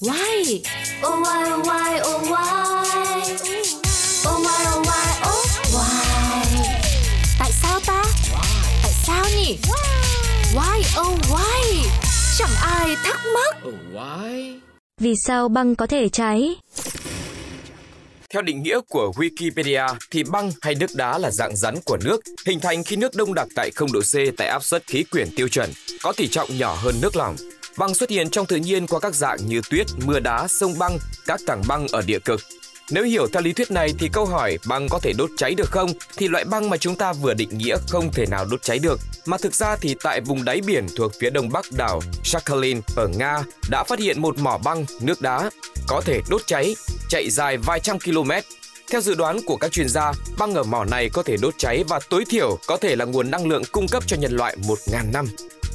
Why? Oh why oh why oh why Oh why oh why oh why Tại sao ta? Tại sao nhỉ? Why oh why? Chẳng ai thắc mắc. Oh, why? Vì sao băng có thể cháy? Theo định nghĩa của Wikipedia thì băng hay nước đá là dạng rắn của nước, hình thành khi nước đông đặc tại 0 độ C tại áp suất khí quyển tiêu chuẩn, có tỷ trọng nhỏ hơn nước lỏng. Băng xuất hiện trong tự nhiên qua các dạng như tuyết, mưa đá, sông băng, các tảng băng ở địa cực. Nếu hiểu theo lý thuyết này thì câu hỏi băng có thể đốt cháy được không thì loại băng mà chúng ta vừa định nghĩa không thể nào đốt cháy được. Mà thực ra thì tại vùng đáy biển thuộc phía đông bắc đảo Sakhalin ở Nga đã phát hiện một mỏ băng nước đá có thể đốt cháy, chạy dài vài trăm km. Theo dự đoán của các chuyên gia, băng ở mỏ này có thể đốt cháy và tối thiểu có thể là nguồn năng lượng cung cấp cho nhân loại 1.000 năm.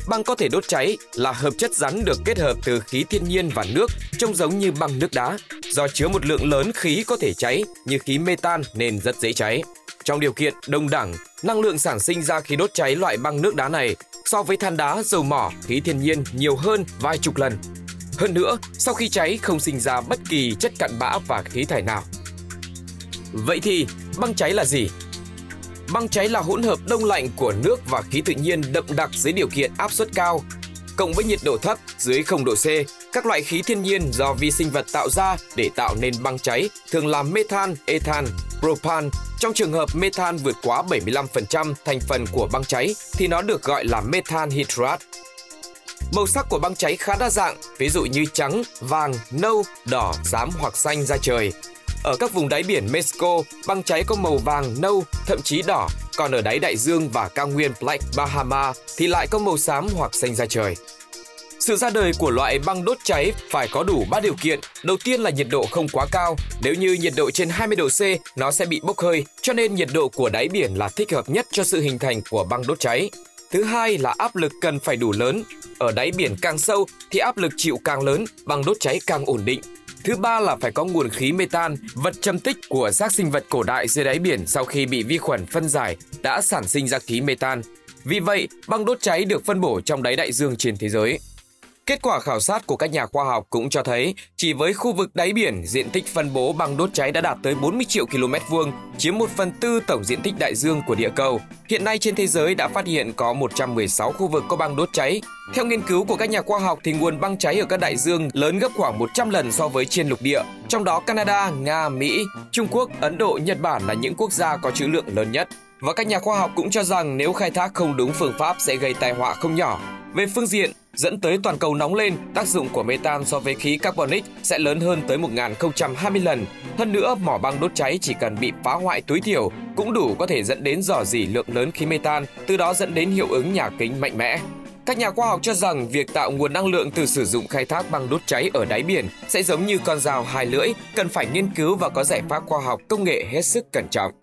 Băng có thể đốt cháy là hợp chất rắn được kết hợp từ khí thiên nhiên và nước, trông giống như băng nước đá. Do chứa một lượng lớn khí có thể cháy như khí metan nên rất dễ cháy. Trong điều kiện đông đẳng, năng lượng sản sinh ra khi đốt cháy loại băng nước đá này so với than đá, dầu mỏ, khí thiên nhiên nhiều hơn vài chục lần. Hơn nữa, sau khi cháy không sinh ra bất kỳ chất cặn bã và khí thải nào. Vậy thì, băng cháy là gì? Băng cháy là hỗn hợp đông lạnh của nước và khí tự nhiên đậm đặc dưới điều kiện áp suất cao. Cộng với nhiệt độ thấp dưới 0 độ C, các loại khí thiên nhiên do vi sinh vật tạo ra để tạo nên băng cháy thường là methan, ethan, propan. Trong trường hợp methan vượt quá 75% thành phần của băng cháy thì nó được gọi là methan hydrat. Màu sắc của băng cháy khá đa dạng, ví dụ như trắng, vàng, nâu, đỏ, xám hoặc xanh da trời. Ở các vùng đáy biển Mexico, băng cháy có màu vàng, nâu, thậm chí đỏ, còn ở đáy đại dương và cao nguyên Black Bahama thì lại có màu xám hoặc xanh da trời. Sự ra đời của loại băng đốt cháy phải có đủ 3 điều kiện. Đầu tiên là nhiệt độ không quá cao. Nếu như nhiệt độ trên 20 độ C, nó sẽ bị bốc hơi, cho nên nhiệt độ của đáy biển là thích hợp nhất cho sự hình thành của băng đốt cháy. Thứ hai là áp lực cần phải đủ lớn. Ở đáy biển càng sâu thì áp lực chịu càng lớn, băng đốt cháy càng ổn định. Thứ ba là phải có nguồn khí metan, vật châm tích của xác sinh vật cổ đại dưới đáy biển sau khi bị vi khuẩn phân giải đã sản sinh ra khí metan. Vì vậy, băng đốt cháy được phân bổ trong đáy đại dương trên thế giới. Kết quả khảo sát của các nhà khoa học cũng cho thấy, chỉ với khu vực đáy biển, diện tích phân bố băng đốt cháy đã đạt tới 40 triệu km vuông, chiếm 1 phần tư tổng diện tích đại dương của địa cầu. Hiện nay trên thế giới đã phát hiện có 116 khu vực có băng đốt cháy. Theo nghiên cứu của các nhà khoa học thì nguồn băng cháy ở các đại dương lớn gấp khoảng 100 lần so với trên lục địa. Trong đó Canada, Nga, Mỹ, Trung Quốc, Ấn Độ, Nhật Bản là những quốc gia có trữ lượng lớn nhất. Và các nhà khoa học cũng cho rằng nếu khai thác không đúng phương pháp sẽ gây tai họa không nhỏ. Về phương diện, dẫn tới toàn cầu nóng lên, tác dụng của metan so với khí carbonic sẽ lớn hơn tới 1020 lần. Hơn nữa, mỏ băng đốt cháy chỉ cần bị phá hoại tối thiểu cũng đủ có thể dẫn đến dò dỉ lượng lớn khí metan, từ đó dẫn đến hiệu ứng nhà kính mạnh mẽ. Các nhà khoa học cho rằng việc tạo nguồn năng lượng từ sử dụng khai thác băng đốt cháy ở đáy biển sẽ giống như con dao hai lưỡi, cần phải nghiên cứu và có giải pháp khoa học công nghệ hết sức cẩn trọng.